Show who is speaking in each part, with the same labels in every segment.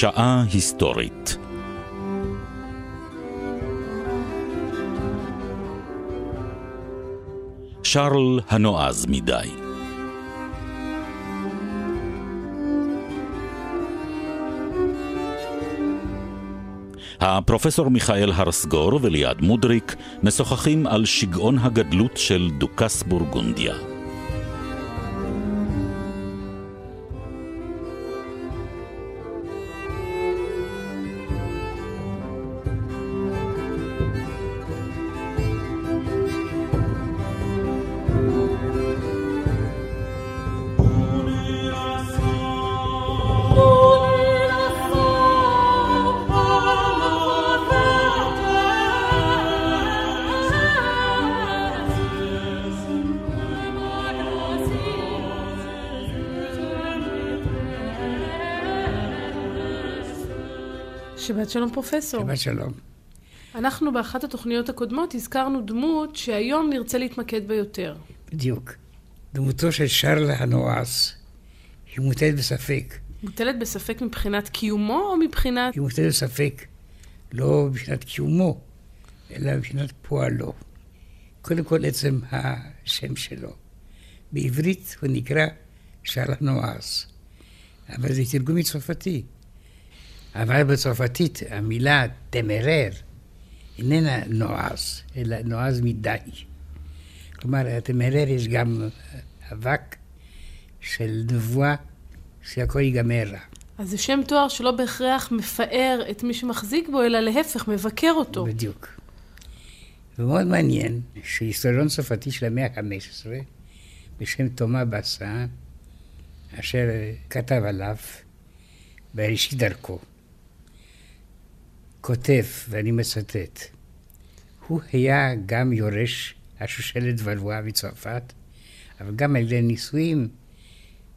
Speaker 1: שעה היסטורית שרל הנועז מדי הפרופסור מיכאל הרסגור וליעד מודריק משוחחים על שגעון הגדלות של דוכס בורגונדיה.
Speaker 2: שלום פרופסור.
Speaker 3: שבת שלום.
Speaker 2: אנחנו באחת התוכניות הקודמות הזכרנו דמות שהיום נרצה להתמקד בה יותר.
Speaker 3: בדיוק. דמותו של שרל הנועז היא מוטלת בספק.
Speaker 2: מוטלת בספק מבחינת קיומו או מבחינת...
Speaker 3: היא מוטלת בספק לא מבחינת קיומו, אלא מבחינת פועלו. קודם כל עצם השם שלו. בעברית הוא נקרא שרל הנועז, אבל זה תרגום מצרפתי. אבל בצרפתית המילה תמרר איננה נועז, אלא נועז מדי. כלומר, התמרר יש גם אבק של נבואה שהכל ייגמר רע.
Speaker 2: אז זה שם תואר שלא בהכרח מפאר את מי שמחזיק בו, אלא להפך, מבקר אותו.
Speaker 3: בדיוק. ומאוד מעניין שהיסטוריון צרפתי של המאה ה-15, בשם תומא בסה, אשר כתב עליו בראשית דרכו, כותב, ואני מצטט, הוא היה גם יורש השושלת ולואה מצרפת, אבל גם על ידי נישואים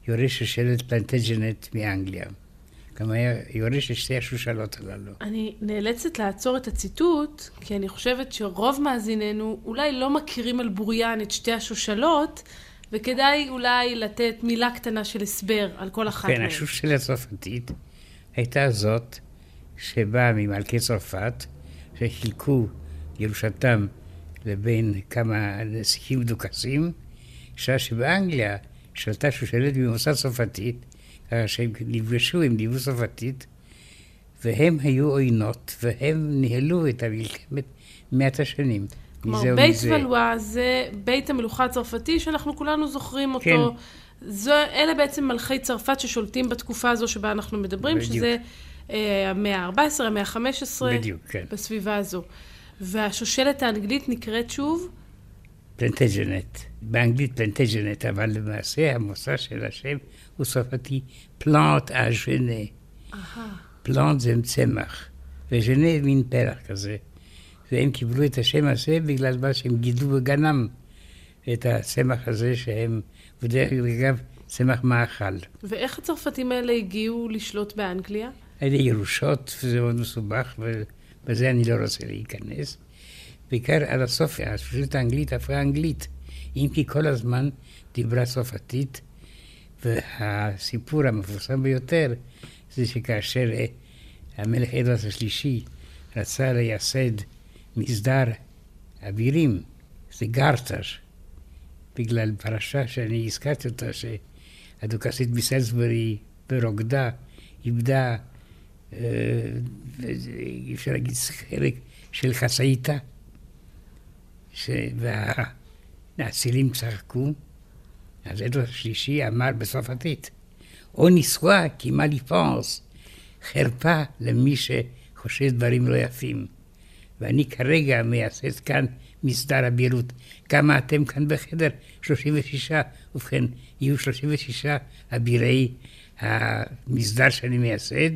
Speaker 3: יורש שושלת פלנטג'נט מאנגליה. גם היה יורש את שתי השושלות הללו.
Speaker 2: אני נאלצת לעצור את הציטוט, כי אני חושבת שרוב מאזיננו אולי לא מכירים על בוריין את שתי השושלות, וכדאי אולי לתת מילה קטנה של הסבר על כל אחת
Speaker 3: כן,
Speaker 2: מהן.
Speaker 3: השושלת הצרפתית הייתה זאת שבאה ממלכי צרפת, שחילקו ירושתם לבין כמה נסיכים דוכסים, שעה שבאנגליה שלטה שושלת ממוצא צרפתית, ככה שהם נפגשו, הם דיברו צרפתית, והם היו עוינות, והם ניהלו את המלחמת מאת השנים.
Speaker 2: כלומר, בית. ולואה זה בית המלוכה הצרפתי שאנחנו כולנו זוכרים אותו.
Speaker 3: כן.
Speaker 2: זו, אלה בעצם מלכי צרפת ששולטים בתקופה הזו שבה אנחנו מדברים,
Speaker 3: בדיוק.
Speaker 2: שזה אה, המאה ה-14, המאה ה-15,
Speaker 3: בדיוק, כן.
Speaker 2: בסביבה הזו. והשושלת האנגלית נקראת שוב,
Speaker 3: פלנטג'נט, באנגלית פלנטג'נט, אבל למעשה המושא של השם הוא צרפתי פלנט אג'נה. פלנט זה צמח, וז'נה מין פרח כזה. והם קיבלו את השם הזה בגלל מה שהם גידלו בגנם, את הצמח הזה שהם, ודרך אגב, צמח מאכל.
Speaker 2: ואיך הצרפתים האלה הגיעו לשלוט באנגליה?
Speaker 3: על ידי ירושות, וזה מאוד מסובך, ובזה אני לא רוצה להיכנס. בעיקר עד הסוף, השושלת האנגלית הפכה אנגלית, אם כי כל הזמן דיברה צרפתית, והסיפור המפורסם ביותר זה שכאשר אה, המלך אדוארד השלישי רצה לייסד מסדר אבירים, זה גרטש, בגלל פרשה שאני הזכרתי אותה, שהדוכסית מסלסברי ברוקדה איבדה, אפשר להגיד חלק של חסאיתה, ש- והאצילים צחקו, אז אדוארד השלישי אמר בצרפתית, או ניסואה כי מה ליפונס, חרפה למי שחושב דברים לא יפים. ואני כרגע מייסד כאן מסדר אבירות. כמה אתם כאן בחדר? 36. ובכן, יהיו 36 אבירי המסדר שאני מייסד,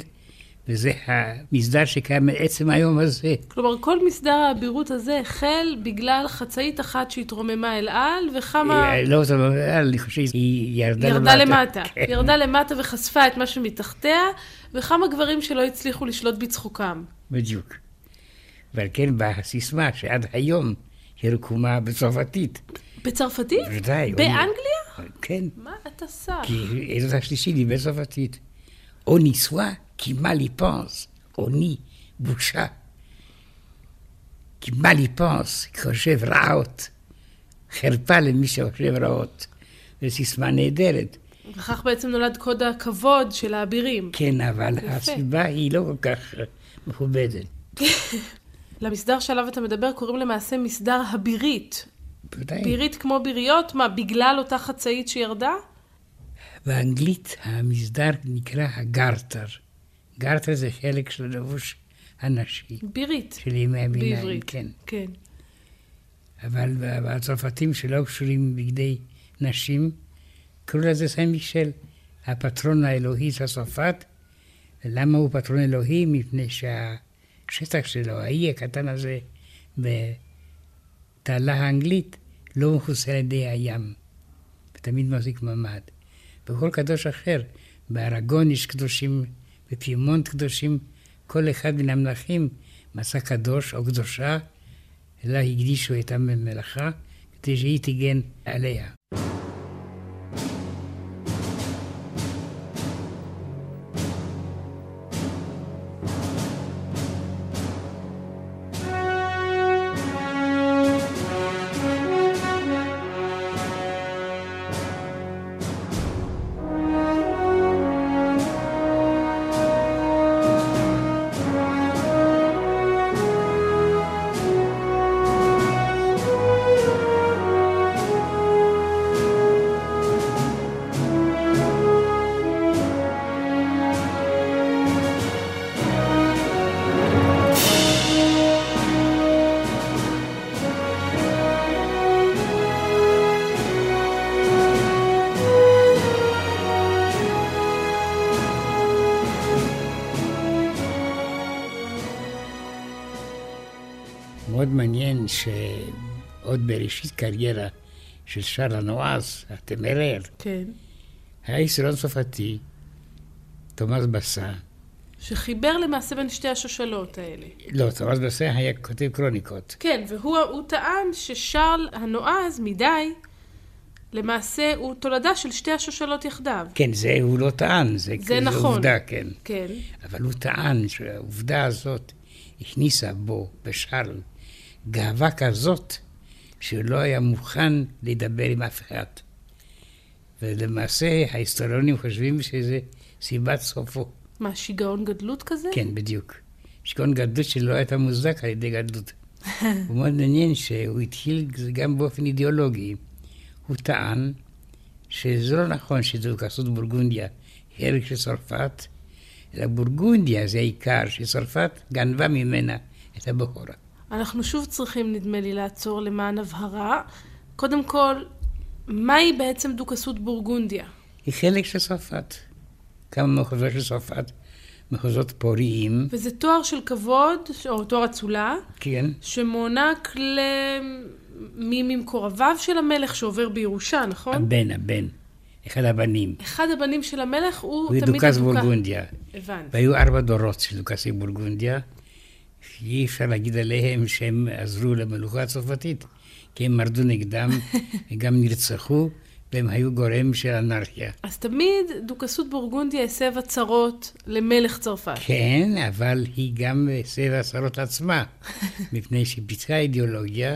Speaker 3: וזה המסדר שקיים מעצם היום הזה.
Speaker 2: כלומר, כל מסדר האבירות הזה החל בגלל חצאית אחת שהתרוממה אל על, וכמה...
Speaker 3: אה, לא, זה לא, אני חושב שהיא ירדה למטה.
Speaker 2: ירדה למטה.
Speaker 3: כן.
Speaker 2: ירדה למטה וחשפה את מה שמתחתיה, וכמה גברים שלא הצליחו לשלוט בצחוקם.
Speaker 3: בדיוק. ועל כן בסיסמה שעד היום היא רקומה בצרפתית.
Speaker 2: בצרפתית?
Speaker 3: בוודאי.
Speaker 2: באנגליה?
Speaker 3: כן,
Speaker 2: מה אתה סח?
Speaker 3: כי עדות השלישי דיבר צרפתית. עוני סווה, כי מה לי פונס, עוני, בושה. כי מה לי פונס, חושב רעות. חרפה למי שחושב רעות. זו סיסמה נהדרת.
Speaker 2: וכך בעצם נולד קוד הכבוד של האבירים.
Speaker 3: כן, אבל
Speaker 2: יפה.
Speaker 3: הסיבה היא לא כל כך מכובדת.
Speaker 2: למסדר שעליו אתה מדבר קוראים למעשה מסדר הבירית.
Speaker 3: בוודאי.
Speaker 2: בירית כמו ביריות, מה, בגלל אותה חצאית שירדה?
Speaker 3: באנגלית המסדר נקרא הגרטר. גרטר זה חלק של הלבוש הנשי
Speaker 2: בירית.
Speaker 3: של ימי הביניים,
Speaker 2: בעברית.
Speaker 3: כן.
Speaker 2: כן.
Speaker 3: אבל הצרפתים שלא קשורים בגדי נשים, קראו לזה סן מישל, הפטרון האלוהי של צרפת. למה הוא פטרון אלוהי? מפני שהשטח שלו, האי הקטן הזה בתעלה האנגלית, לא מכוסה על ידי הים, ותמיד מחזיק ממ"ד. בכל קדוש אחר, בארגון יש קדושים, בפימונט קדושים, כל אחד מן המלכים מצא קדוש או קדושה, לה הקדישו את המלאכה, כדי שהיא תגן עליה. מעניין שעוד בראשית קריירה של שרל הנועז, הטמרר,
Speaker 2: כן.
Speaker 3: היה היסטוריון צרפתי, תומאס בסה.
Speaker 2: שחיבר למעשה בין שתי השושלות האלה.
Speaker 3: לא, תומאס בסה היה כותב קרוניקות.
Speaker 2: כן, והוא הוא טען ששרל הנועז מדי, למעשה הוא תולדה של שתי השושלות יחדיו.
Speaker 3: כן, זה הוא לא טען, זה,
Speaker 2: זה נכון.
Speaker 3: עובדה, כן.
Speaker 2: כן.
Speaker 3: אבל הוא טען שהעובדה הזאת הכניסה בו, בשרל, גאווה כזאת, שהוא לא היה מוכן לדבר עם אף אחד. ולמעשה ההיסטוריונים חושבים שזה סיבת סופו.
Speaker 2: מה, שיגעון גדלות כזה?
Speaker 3: כן, בדיוק. שיגעון גדלות שלא הייתה מוצדק על ידי גדלות. הוא מאוד מעניין שהוא התחיל גם באופן אידיאולוגי. הוא טען שזה לא נכון שדוכסות בורגונדיה היא ערך של צרפת, אלא בורגונדיה זה העיקר, שצרפת גנבה ממנה את הבכורה.
Speaker 2: אנחנו שוב צריכים, נדמה לי, לעצור למען הבהרה. קודם כל, מהי בעצם דוכסות בורגונדיה?
Speaker 3: היא חלק של צרפת. כמה מחוזות של צרפת, מחוזות פוריים,
Speaker 2: וזה תואר של כבוד, או תואר אצולה,
Speaker 3: כן,
Speaker 2: שמוענק למי ממקורביו של המלך שעובר בירושה, נכון?
Speaker 3: הבן, הבן, אחד הבנים.
Speaker 2: אחד הבנים של המלך הוא
Speaker 3: הוא
Speaker 2: תמיד
Speaker 3: דוכס
Speaker 2: הדוכס.
Speaker 3: בורגונדיה.
Speaker 2: הבנתי.
Speaker 3: והיו ארבע דורות של דוכסי בורגונדיה. אי אפשר להגיד עליהם שהם עזרו למלוכה הצרפתית, כי הם מרדו נגדם, וגם נרצחו, והם היו גורם של אנרכיה.
Speaker 2: אז תמיד דוכסות בורגונדיה הסב הצהרות למלך צרפת.
Speaker 3: כן, אבל היא גם הסבה הצהרות לעצמה, מפני שהיא פיתחה אידיאולוגיה,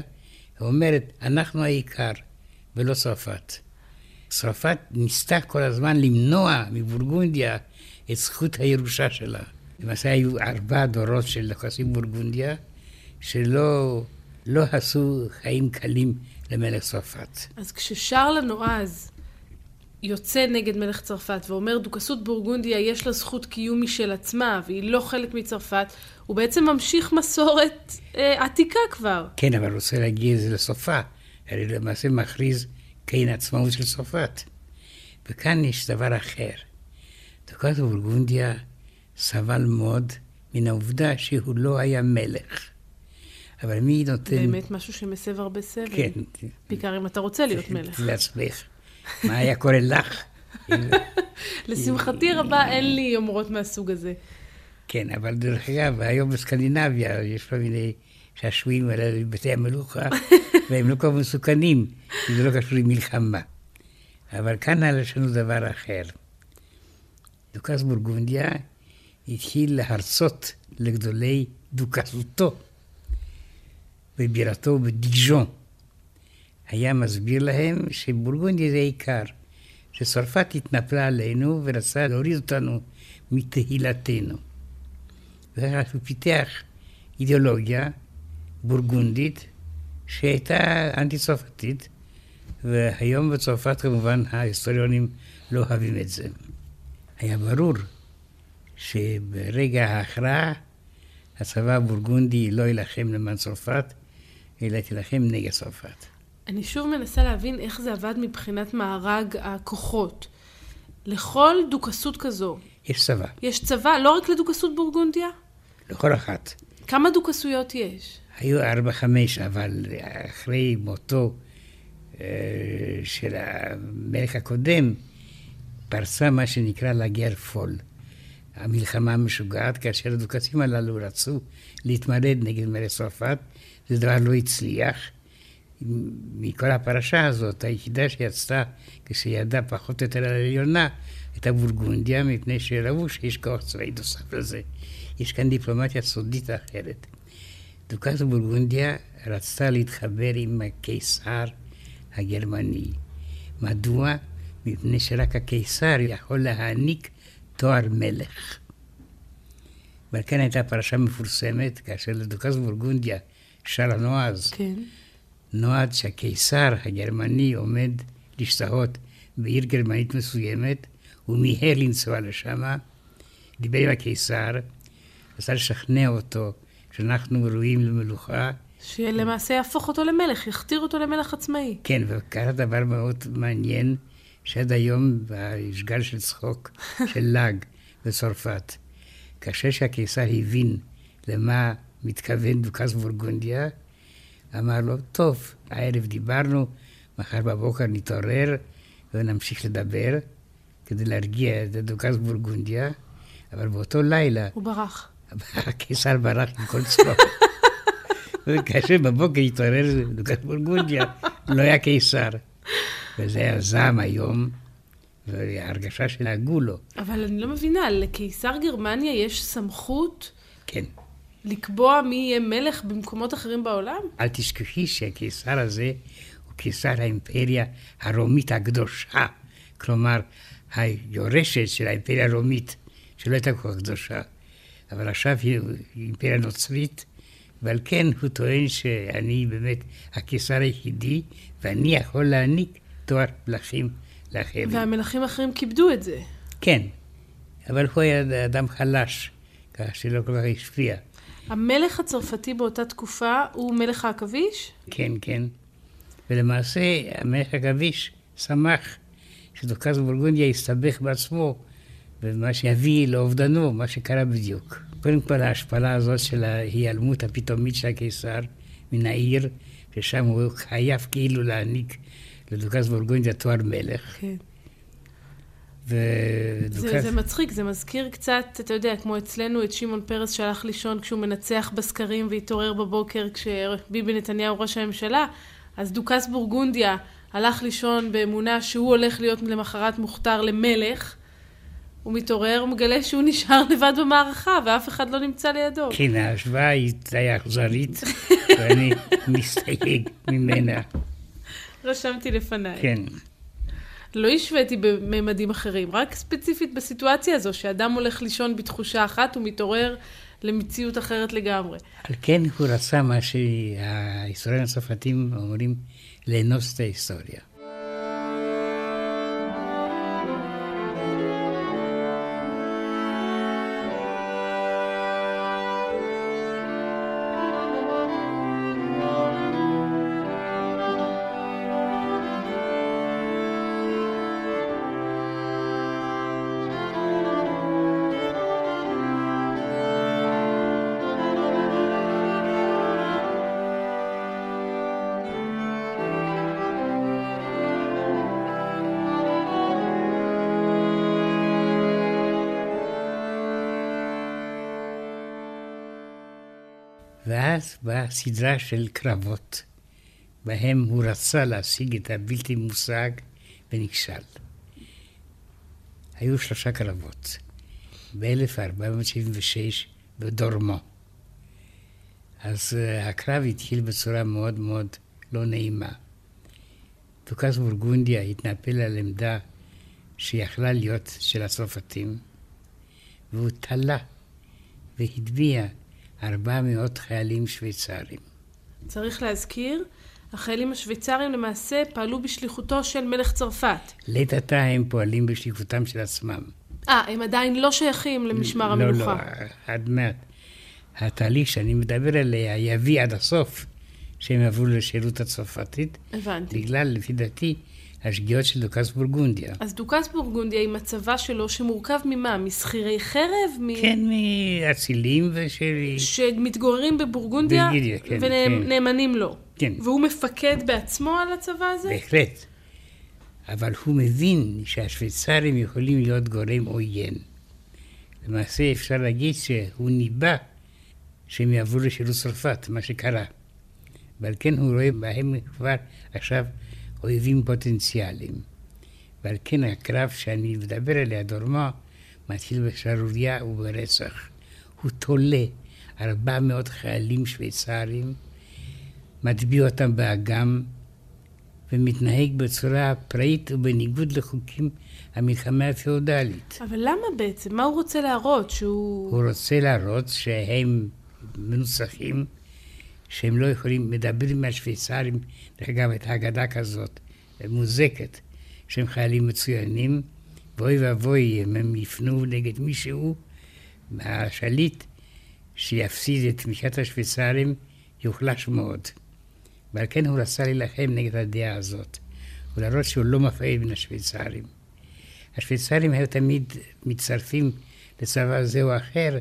Speaker 3: ואומרת, אנחנו העיקר, ולא צרפת. צרפת ניסתה כל הזמן למנוע מבורגונדיה את זכות הירושה שלה. למעשה היו ארבעה דורות של נכסים בורגונדיה, שלא לא עשו חיים קלים למלך צרפת.
Speaker 2: אז כששרל הנועז יוצא נגד מלך צרפת ואומר דוכסות בורגונדיה יש לה זכות קיום משל עצמה והיא לא חלק מצרפת, הוא בעצם ממשיך מסורת אה, עתיקה כבר.
Speaker 3: כן, אבל רוצה להגיע לזה לסופה. הרי למעשה מכריז כן עצמאות של צרפת. וכאן יש דבר אחר. דוכס בורגונדיה סבל מאוד מן העובדה שהוא לא היה מלך. אבל מי נותן...
Speaker 2: באמת משהו שמסב הרבה סבל.
Speaker 3: כן.
Speaker 2: בעיקר אם אתה רוצה להיות מלך.
Speaker 3: לעצמך. מה היה קורה לך?
Speaker 2: לשמחתי רבה אין לי יומרות מהסוג הזה.
Speaker 3: כן, אבל דרך אגב, היום בסקנדינביה יש כל מיני שעשועים על בתי המלוכה, והם לא כל כך מסוכנים, כי זה לא קשור למלחמה. אבל כאן יש לנו דבר אחר. דוכס בורגונדיה התחיל להרצות לגדולי דוכסותו בבירתו בדיג'ון. היה מסביר להם שבורגונדיה זה עיקר, שצרפת התנפלה עלינו ורצה להוריד אותנו מתהילתנו. וכך הוא פיתח אידיאולוגיה בורגונדית שהייתה אנטי-צרפתית, והיום בצרפת כמובן ההיסטוריונים לא אוהבים את זה. היה ברור שברגע ההכרעה הצבא הבורגונדי לא יילחם למען צרפת, אלא תילחם נגד צרפת.
Speaker 2: אני שוב מנסה להבין איך זה עבד מבחינת מארג הכוחות. לכל דוכסות כזו.
Speaker 3: יש צבא.
Speaker 2: יש צבא, לא רק לדוכסות בורגונדיה?
Speaker 3: לכל אחת.
Speaker 2: כמה דוכסויות יש?
Speaker 3: היו ארבע, חמש, אבל אחרי מותו אה, של המלך הקודם, פרסה מה שנקרא לגר פול. המלחמה המשוגעת, כאשר הדוכסים הללו רצו להתמרד נגד מלך צרפת, זה דבר לא הצליח. מכל הפרשה הזאת, היחידה שיצאה כשידה פחות או יותר על העליונה, הייתה בורגונדיה, מפני שראו שיש כוח צבאי נוסף לזה. יש כאן דיפלומטיה סודית אחרת. דוכס בורגונדיה רצתה להתחבר עם הקיסר הגרמני. מדוע? מפני שרק הקיסר יכול להעניק תואר מלך. ועל כן הייתה פרשה מפורסמת, כאשר לדוכס בורגונדיה שר הנועז,
Speaker 2: כן.
Speaker 3: נועד שהקיסר הגרמני עומד להשתהות בעיר גרמנית מסוימת, הוא מיהר לנסוע לשם, דיבר עם הקיסר, רצה לשכנע אותו שאנחנו ראויים למלוכה.
Speaker 2: שלמעשה יהפוך אותו למלך, יכתיר אותו למלך עצמאי.
Speaker 3: כן, וקרה דבר מאוד מעניין, שעד היום יש גל של צחוק, של לעג בצרפת. כאשר שהקיסר הבין למה מתכוון דוכס בורגונדיה, אמר לו, טוב, הערב דיברנו, מחר בבוקר נתעורר ונמשיך לדבר כדי להרגיע את דוכס בורגונדיה, אבל באותו לילה...
Speaker 2: הוא ברח.
Speaker 3: הקיסר ברח עם כל צחוק. וכאשר בבוקר התעורר דוכס בורגונדיה, לא היה קיסר. וזה היה זעם היום, והרגשה שנהגו לו.
Speaker 2: אבל אני לא מבינה, לקיסר גרמניה יש סמכות
Speaker 3: כן.
Speaker 2: לקבוע מי יהיה מלך במקומות אחרים בעולם?
Speaker 3: אל תשכחי שהקיסר הזה הוא קיסר האימפריה הרומית הקדושה. כלומר, היורשת של האימפריה הרומית, שלא הייתה כל כך קדושה, אבל עכשיו היא אימפריה נוצרית, ועל כן הוא טוען שאני באמת הקיסר היחידי, ואני יכול להעניק תואר מלכים לאחרים.
Speaker 2: והמלכים האחרים כיבדו את זה.
Speaker 3: כן, אבל הוא היה אדם חלש, כך שלא כל כך השפיע.
Speaker 2: המלך הצרפתי באותה תקופה הוא מלך העכביש?
Speaker 3: כן, כן. ולמעשה המלך העכביש שמח שדוכס בורגונדיה הסתבך בעצמו, ומה שיביא לאובדנו, מה שקרה בדיוק. קודם כל ההשפלה הזאת של ההיעלמות הפתאומית של הקיסר מן העיר, ששם הוא חייב כאילו להעניק לדוכס בורגונדיה תואר מלך.
Speaker 2: כן.
Speaker 3: ודוכס...
Speaker 2: זה, זה מצחיק, זה מזכיר קצת, אתה יודע, כמו אצלנו את שמעון פרס שהלך לישון כשהוא מנצח בסקרים והתעורר בבוקר כשביבי נתניהו ראש הממשלה, אז דוכס בורגונדיה הלך לישון באמונה שהוא הולך להיות למחרת מוכתר למלך, הוא מתעורר, הוא מגלה שהוא נשאר לבד במערכה ואף אחד לא נמצא לידו.
Speaker 3: כן, ההשוואה היא די אכזרית, ואני מסתייג ממנה.
Speaker 2: רשמתי לפניי.
Speaker 3: כן.
Speaker 2: לא השוויתי בממדים אחרים, רק ספציפית בסיטואציה הזו, שאדם הולך לישון בתחושה אחת ומתעורר למציאות אחרת לגמרי.
Speaker 3: על כן הוא רצה מה שההיסטוריונים הצרפתים אומרים, לאנוס את ההיסטוריה. ואז באה סדרה של קרבות, בהם הוא רצה להשיג את הבלתי מושג ונכשל. היו שלושה קרבות. ב-1476 בדורמו. אז uh, הקרב התחיל בצורה מאוד מאוד לא נעימה. דוכס בורגונדיה התנפל על עמדה שיכלה להיות של הצרפתים, והוא תלה והטביע 400 חיילים שוויצרים.
Speaker 2: צריך להזכיר, החיילים השוויצרים למעשה פעלו בשליחותו של מלך צרפת.
Speaker 3: לעת עתה הם פועלים בשליחותם של עצמם.
Speaker 2: אה, הם עדיין לא שייכים למשמר
Speaker 3: לא,
Speaker 2: המלוכה.
Speaker 3: לא, עד מעט. התהליך שאני מדבר עליה יביא עד הסוף שהם יעברו לשירות הצרפתית,
Speaker 2: הבנתי.
Speaker 3: בגלל, לפי דעתי, השגיאות של דוכס בורגונדיה.
Speaker 2: אז דוכס בורגונדיה עם הצבא שלו, שמורכב ממה? משכירי חרב? מ...
Speaker 3: כן, מאצילים ושל...
Speaker 2: שמתגוררים בבורגונדיה
Speaker 3: בבורגונדיה, כן,
Speaker 2: ונאמנים
Speaker 3: כן.
Speaker 2: לו.
Speaker 3: כן.
Speaker 2: והוא מפקד בעצמו על הצבא הזה?
Speaker 3: בהחלט. אבל הוא מבין שהשוויצרים יכולים להיות גורם עוין. למעשה אפשר להגיד שהוא ניבא שהם יעברו לשירות צרפת, מה שקרה. ועל כן הוא רואה בהם כבר עכשיו אויבים פוטנציאליים. ועל כן הקרב שאני מדבר עליה, דורמה, מתחיל בשערורייה וברצח. הוא תולה 400 חיילים שוויצרים, מטביע אותם באגם, ומתנהג בצורה פראית ובניגוד לחוקים המלחמה הפיאודלית.
Speaker 2: אבל למה בעצם? מה הוא רוצה להראות? שהוא...
Speaker 3: הוא רוצה להראות שהם מנוסחים, שהם לא יכולים, מדבר עם השוויצרים, דרך אגב, את האגדה כזאת, מוזקת, שהם חיילים מצוינים, ואוי ואבוי אם הם יפנו נגד מישהו, השליט, שיפסיד את תמיכת השוויצרים, יוחלש מאוד. ועל כן הוא רצה להילחם נגד הדעה הזאת, ולהראות שהוא לא מפעיל בין השוויצרים. השוויצרים היו תמיד מצטרפים לצבא זה או אחר,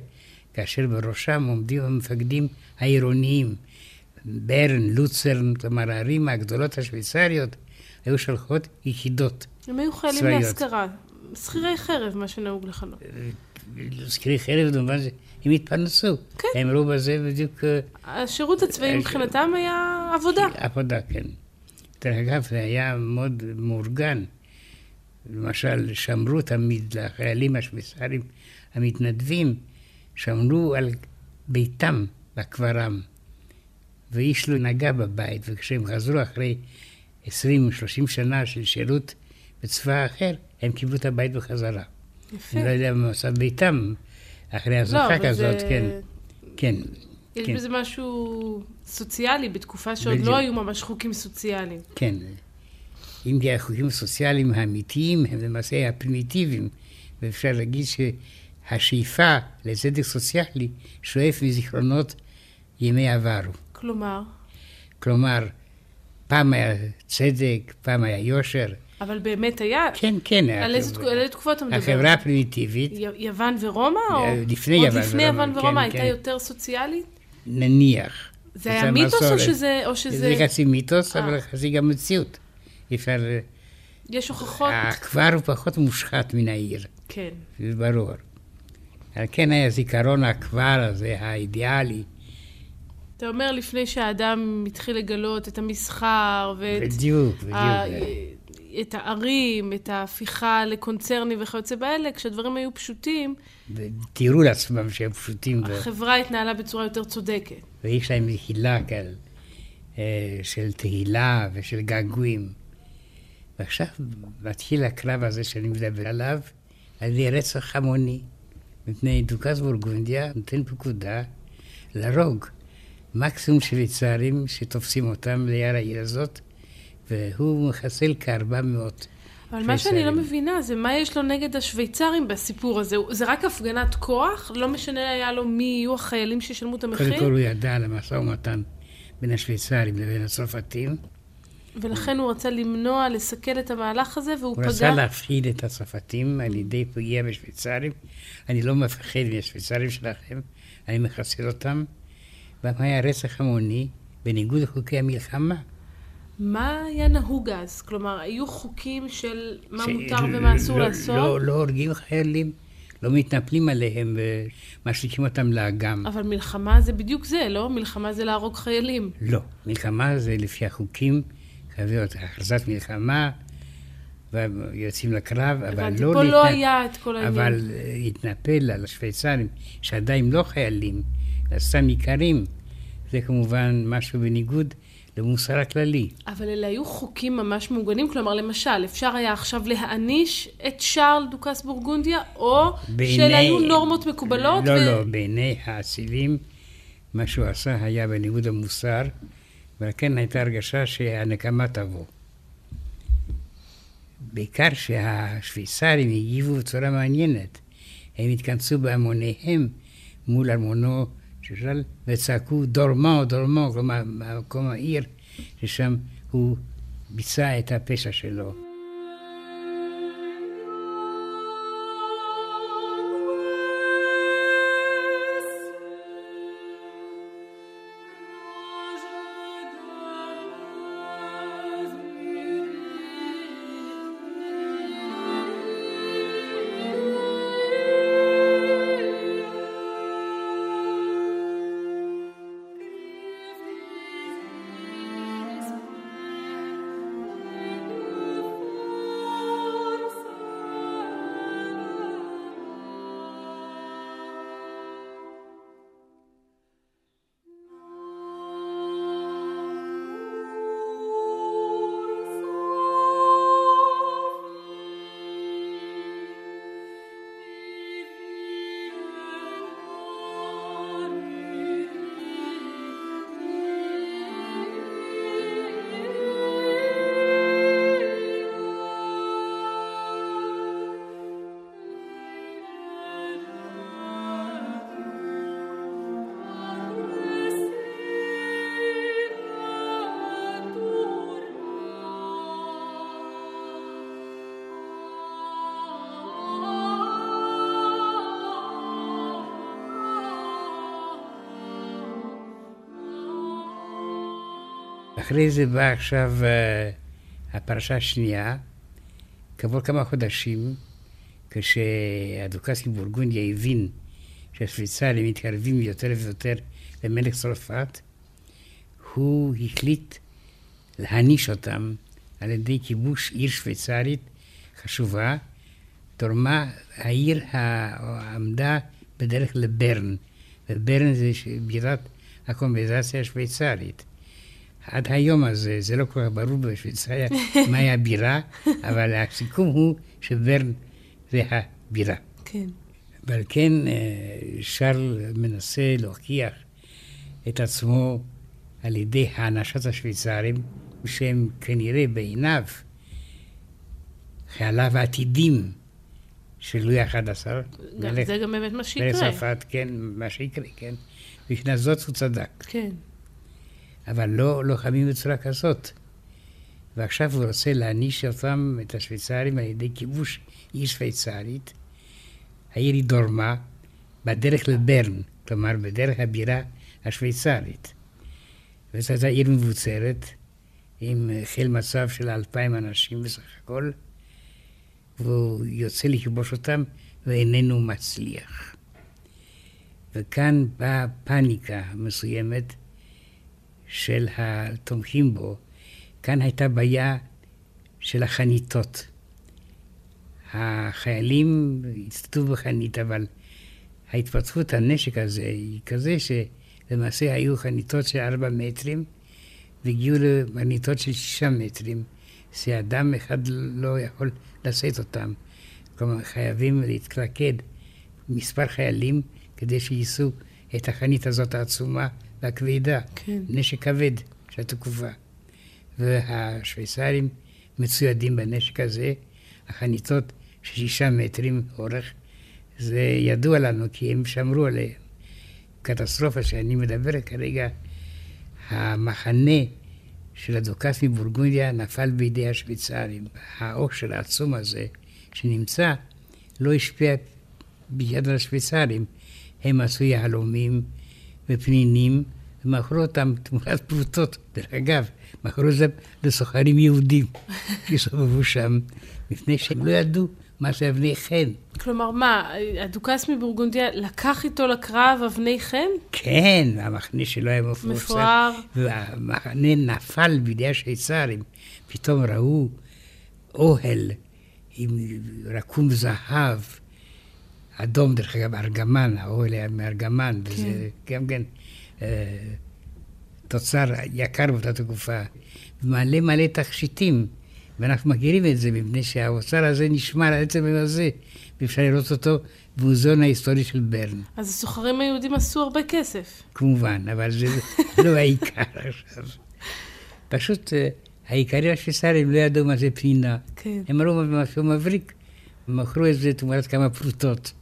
Speaker 3: כאשר בראשם עומדים המפקדים העירוניים. ברן, לוצרן, כלומר הערים הגדולות השוויצריות, היו שלחות יחידות.
Speaker 2: הם היו חיילים
Speaker 3: צבאיות.
Speaker 2: להשכרה. שכירי חרב, מה שנהוג לכנות.
Speaker 3: שכירי חרב, במובן זה, הם התפרנסו.
Speaker 2: כן.
Speaker 3: הם ראו בזה בדיוק אה,
Speaker 2: השירות הצבאי
Speaker 3: אה,
Speaker 2: מבחינתם היה עבודה.
Speaker 3: עבודה, כן. דרך אגב, זה היה מאוד מאורגן. למשל, שמרו תמיד לחיילים השוויצרים המתנדבים, שמרו על ביתם בקברם, ואיש לא נגע בבית, וכשהם חזרו אחרי 20-30 שנה של שירות בצבא אחר, הם קיבלו את הבית בחזרה.
Speaker 2: יפה.
Speaker 3: אני לא יודע מה עשה ביתם אחרי
Speaker 2: לא,
Speaker 3: הזוכה
Speaker 2: אבל
Speaker 3: כזאת,
Speaker 2: זה...
Speaker 3: כן. כן.
Speaker 2: יש
Speaker 3: כן.
Speaker 2: בזה משהו סוציאלי, בתקופה שעוד
Speaker 3: בדיוק.
Speaker 2: לא היו ממש חוקים סוציאליים.
Speaker 3: כן. אם כי החוקים הסוציאליים האמיתיים הם למעשה הפרימיטיביים, ואפשר להגיד שהשאיפה לצדק סוציאלי שואף מזיכרונות ימי עברו.
Speaker 2: כלומר,
Speaker 3: כלומר, פעם היה צדק, פעם היה יושר.
Speaker 2: אבל באמת היה...
Speaker 3: כן, כן.
Speaker 2: על איזה איזה תקופות אתה מדבר?
Speaker 3: החברה הפרימיטיבית,
Speaker 2: י- יוון ורומא? או...
Speaker 3: לפני
Speaker 2: עוד
Speaker 3: יוון
Speaker 2: לפני
Speaker 3: ורומא,
Speaker 2: יוון
Speaker 3: כן,
Speaker 2: ורומא הייתה
Speaker 3: כן.
Speaker 2: יותר סוציאלית?
Speaker 3: נניח.
Speaker 2: זה היה מיתוס או. שזה... או שזה...
Speaker 3: זה חצי מיתוס,
Speaker 2: אה.
Speaker 3: אבל חצי גם מציאות. אפשר...
Speaker 2: יש הוכחות?
Speaker 3: הכפר הוא פחות מושחת מן העיר.
Speaker 2: כן.
Speaker 3: זה ברור. על כן היה זיכרון הכפר הזה, האידיאלי,
Speaker 2: אתה אומר לפני שהאדם התחיל לגלות את המסחר ואת...
Speaker 3: בדיוק, בדיוק.
Speaker 2: ה- את הערים, את ההפיכה לקונצרנים וכיוצא באלה, כשהדברים היו פשוטים,
Speaker 3: תיארו לעצמם שהם פשוטים, ו-
Speaker 2: החברה התנהלה בצורה יותר צודקת.
Speaker 3: ויש להם מחילה כאלה, אה, של תהילה ושל געגועים. ועכשיו מתחיל הקרב הזה שאני מדבר עליו, על ידי רצח המוני. מפני דוכס בורגונדיה נותן פקודה להרוג מקסימום שוויצרים שתופסים אותם ליד העיר הזאת, והוא מחסל כ-400
Speaker 2: אבל מה שאני. לא מבינה זה מה יש לו נגד השוויצרים בסיפור הזה. הוא- זה רק הפגנת כוח? לא משנה היה לו מי יהיו החיילים שישלמו את
Speaker 3: קודם
Speaker 2: המחיר?
Speaker 3: כל הוא ידע על המשא ומתן בין השוויצרים לבין הצרפתים.
Speaker 2: ולכן הוא רצה למנוע, לסכל את המהלך הזה, והוא
Speaker 3: הוא
Speaker 2: פגע...
Speaker 3: רצה להפחיד את הצרפתים על ידי פגיעה בשוויצרים. אני לא מפחד מהשוויצרים שלכם, אני מחסל אותם. ומה היה רצח המוני בניגוד לחוקי המלחמה.
Speaker 2: מה היה נהוג אז? כלומר, היו חוקים של מה
Speaker 3: ש-
Speaker 2: מותר ומה אסור
Speaker 3: לא-
Speaker 2: לעשות?
Speaker 3: לא, לא הורגים חיילים, לא מתנפלים עליהם ומשליכים אותם לאגם.
Speaker 2: אבל מלחמה זה בדיוק זה, לא? מלחמה זה להרוג חיילים.
Speaker 3: לא, מלחמה זה לפי החוקים, חייב להיות הכרזת מלחמה, ויוצאים לקרב, אבל
Speaker 2: הבנתי,
Speaker 3: לא...
Speaker 2: פה לא
Speaker 3: להתנ-
Speaker 2: היה את כל העניין.
Speaker 3: אבל אה, התנפל על השוויצרים, שעדיין לא חיילים, אלא סתם איכרים, זה כמובן משהו בניגוד למוסר הכללי.
Speaker 2: אבל אלה היו חוקים ממש מעוגנים, כלומר, למשל, אפשר היה עכשיו להעניש את שרל דוכס בורגונדיה, או
Speaker 3: בעיני-
Speaker 2: שאלה היו נורמות מקובלות?
Speaker 3: לא,
Speaker 2: ו-
Speaker 3: לא, בעיני האצילים, מה שהוא עשה היה בניגוד המוסר, ועל כן הייתה הרגשה שהנקמה תבוא. בעיקר שהשוויצרים הגיבו בצורה מעניינת. הם התכנסו בהמוניהם מול ארמונו ז'ל וצעקו דורמו, דורמו, כלומר, במקום העיר, ששם הוא ביצע את הפשע שלו. אחרי זה באה עכשיו אה, הפרשה השנייה, כעבור כמה חודשים, כשהדוכס מבורגונדיה הבין שהשוויצרים מתקרבים יותר ויותר למלך צרפת, הוא החליט להעניש אותם על ידי כיבוש עיר שוויצרית חשובה. תורמה, העיר ה- עמדה בדרך לברן, וברן זה בירת הקומביזציה השוויצרית. עד היום הזה, זה לא כל כך ברור בשוויצריה מהי הבירה, אבל הסיכום הוא שברן זה הבירה.
Speaker 2: כן.
Speaker 3: ועל כן אה, שרל מנסה להוכיח את עצמו על ידי הענשת השוויצרים, שהם כנראה בעיניו חייליו העתידים של לואי ה-11.
Speaker 2: גם- זה גם באמת מה שיקרה.
Speaker 3: צרפת, כן, מה שיקרה, כן. מבחינה זאת הוא צדק.
Speaker 2: כן.
Speaker 3: אבל לא לוחמים בצורה כזאת. ועכשיו הוא רוצה להעניש אותם, את השוויצרים, על ידי כיבוש עיר שוויצרית. העיר היא דורמה, בדרך לברן, כלומר בדרך הבירה השוויצרית. וזו הייתה עיר מבוצרת, עם חיל מצב של אלפיים אנשים בסך הכל, והוא יוצא לכיבוש אותם ואיננו מצליח. וכאן באה פאניקה מסוימת של התומכים בו. כאן הייתה בעיה של החניתות. החיילים הצטטו בחנית, אבל ההתפתחות הנשק הזה היא כזה שלמעשה היו חניתות של ארבע מטרים והגיעו לחניתות של שישה מטרים, שאדם אחד לא יכול לשאת אותם. כלומר, חייבים להתקלקד מספר חיילים כדי שיישאו את החנית הזאת העצומה והכבדה.
Speaker 2: כן.
Speaker 3: נשק כבד של התקופה. והשוויצרים מצוידים בנשק הזה, החניתות של שישה מטרים אורך. זה ידוע לנו כי הם שמרו עליהם. קטסטרופה שאני מדבר כרגע, המחנה של הדוכס מבורגונדיה נפל בידי השוויצרים. העושר העצום הזה שנמצא לא השפיע ביד השוויצרים. הם עשו יהלומים ופנינים ומכרו אותם תמורת פרוטות. דרך אגב, מכרו את זה לסוחרים יהודים שהסתובבו שם, מפני שהם לא ידעו מה זה אבני חן.
Speaker 2: כלומר, מה, הדוכס מבורגונדיה לקח איתו לקרב אבני חן?
Speaker 3: כן, המחנה שלו היה מפורסם.
Speaker 2: מפואר.
Speaker 3: והמחנה נפל בידי השוויצרים. פתאום ראו אוהל עם רקום זהב, אדום, דרך אגב, ארגמן, האוהל היה מארגמן, כן. וזה גם כן תוצר יקר באותה תקופה, מלא מלא תכשיטים, ואנחנו מכירים את זה, מפני שהאוצר הזה נשמר על עצם הזה, ואפשר לראות אותו במוזיאון ההיסטורי של ברן.
Speaker 2: אז הסוחרים היהודים עשו הרבה כסף.
Speaker 3: כמובן, אבל זה לא העיקר עכשיו. פשוט אה, העיקרים השוויצרים לא ידעו מה זה פנינה. כן. הם ראו משהו מבריק, מכרו את זה תמורת כמה פרוטות.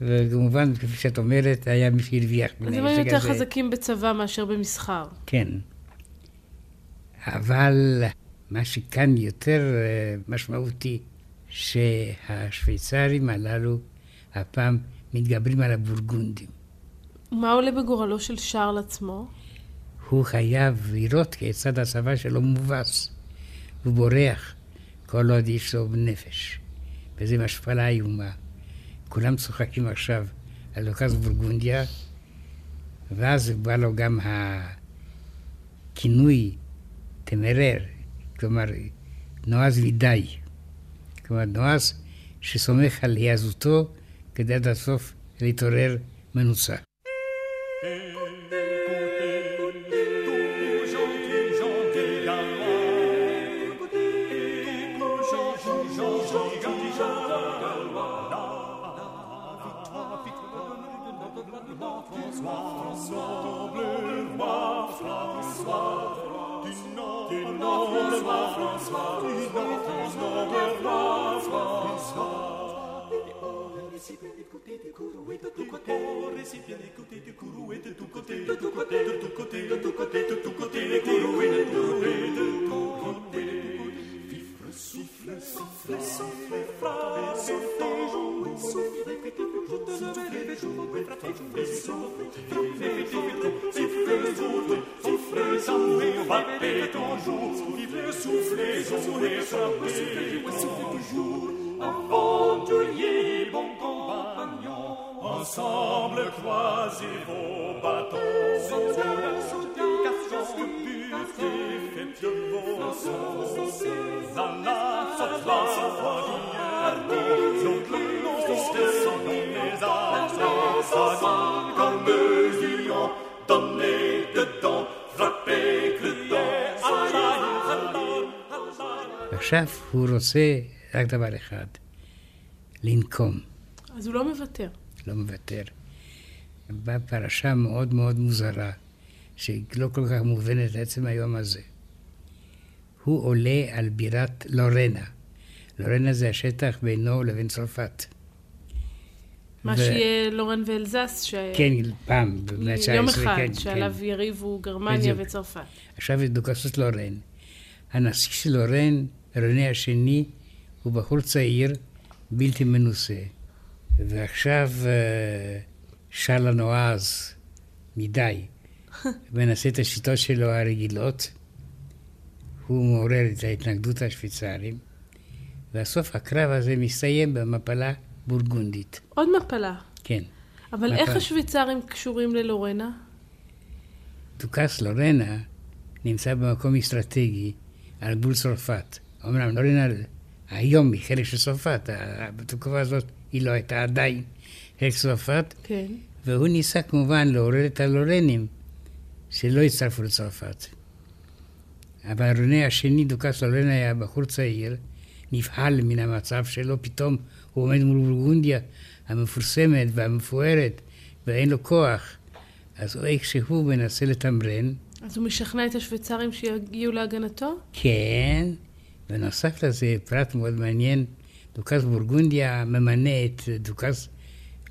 Speaker 3: וכמובן, כפי שאת אומרת, היה מי שהרוויח.
Speaker 2: אז הם היו יותר חזקים בצבא מאשר במסחר.
Speaker 3: כן. אבל מה שכאן יותר אה, משמעותי, שהשוויצרים הללו הפעם מתגברים על הבורגונדים.
Speaker 2: מה עולה בגורלו של שרל עצמו?
Speaker 3: הוא חייב לראות כיצד הצבא שלו מובס. הוא בורח כל עוד יש לו נפש. וזו השפלה איומה. כולם צוחקים עכשיו על לוקאס בורגונדיה, ואז בא לו גם הכינוי תמרר, כלומר, נועז וידי. כלומר, נועז שסומך על העזותו כדי עד הסוף להתעורר מנוצח. עכשיו הוא רוצה רק דבר אחד, לנקום.
Speaker 2: אז הוא לא מוותר.
Speaker 3: לא מוותר. באה פרשה מאוד מאוד מוזרה, שלא כל כך מובנת לעצם היום הזה. הוא עולה על בירת לורנה. לורנה זה השטח בינו לבין צרפת.
Speaker 2: מה ו... שיהיה לורן ואלזס, ש...
Speaker 3: כן, פעם, במאה ה-19.
Speaker 2: יום אחד, כן, שעליו כן. יריבו גרמניה בדיוק. וצרפת.
Speaker 3: עכשיו יש דוכסות לורן. הנשיא של לורן, רנה השני, הוא בחור צעיר, בלתי מנוסה. ועכשיו אה, שרלה נועז מדי, מנסה את השיטות שלו הרגילות. הוא מעורר את ההתנגדות השוויצרים, והסוף הקרב הזה מסתיים במפלה בורגונדית.
Speaker 2: עוד מפלה.
Speaker 3: כן.
Speaker 2: אבל מפל... איך השוויצרים קשורים ללורנה?
Speaker 3: דוכס לורנה נמצא במקום אסטרטגי על גבול צרפת. אמנם לורנה היום היא חלק של צרפת, בתקופה הזאת היא לא הייתה עדיין חלק של צרפת.
Speaker 2: כן.
Speaker 3: והוא ניסה כמובן לעורר את הלורנים שלא הצטרפו לצרפת. אבל רונה השני, דוכס לורן, היה בחור צעיר, נבהל מן המצב שלו, פתאום הוא עומד מול בורגונדיה המפורסמת והמפוארת, ואין לו כוח. אז איך שהוא מנסה לתמרן.
Speaker 2: אז הוא משכנע את השוויצרים שיגיעו להגנתו?
Speaker 3: כן, ונוסף לזה, פרט מאוד מעניין, דוכס בורגונדיה ממנה את דוכס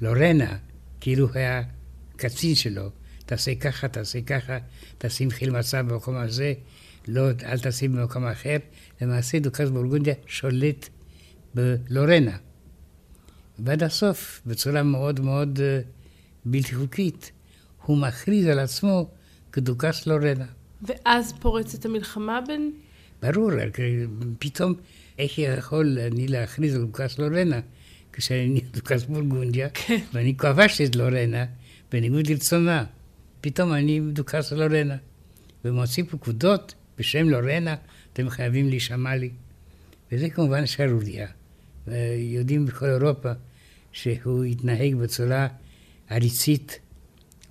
Speaker 3: לורנה, כאילו היה קצין שלו. תעשה ככה, תעשה ככה, תשים חיל מצב במקום הזה, לא, אל תשים במקום אחר. למעשה דוכס בורגונדיה שולט בלורנה. ועד הסוף, בצורה מאוד מאוד uh, בלתי חוקית, הוא מכריז על עצמו כדוכס לורנה.
Speaker 2: ואז פורצת המלחמה בין...
Speaker 3: ברור, פתאום איך יכול אני להכריז על דוכס לורנה כשאני דוכס בורגונדיה, כן. ואני כבשתי את לורנה בניגוד לרצונה. פתאום אני דוכס לורנה. ומוציא פקודות בשם לורנה, אתם חייבים להישמע לי. וזה כמובן שערוריה. יודעים בכל אירופה שהוא התנהג בצורה עריצית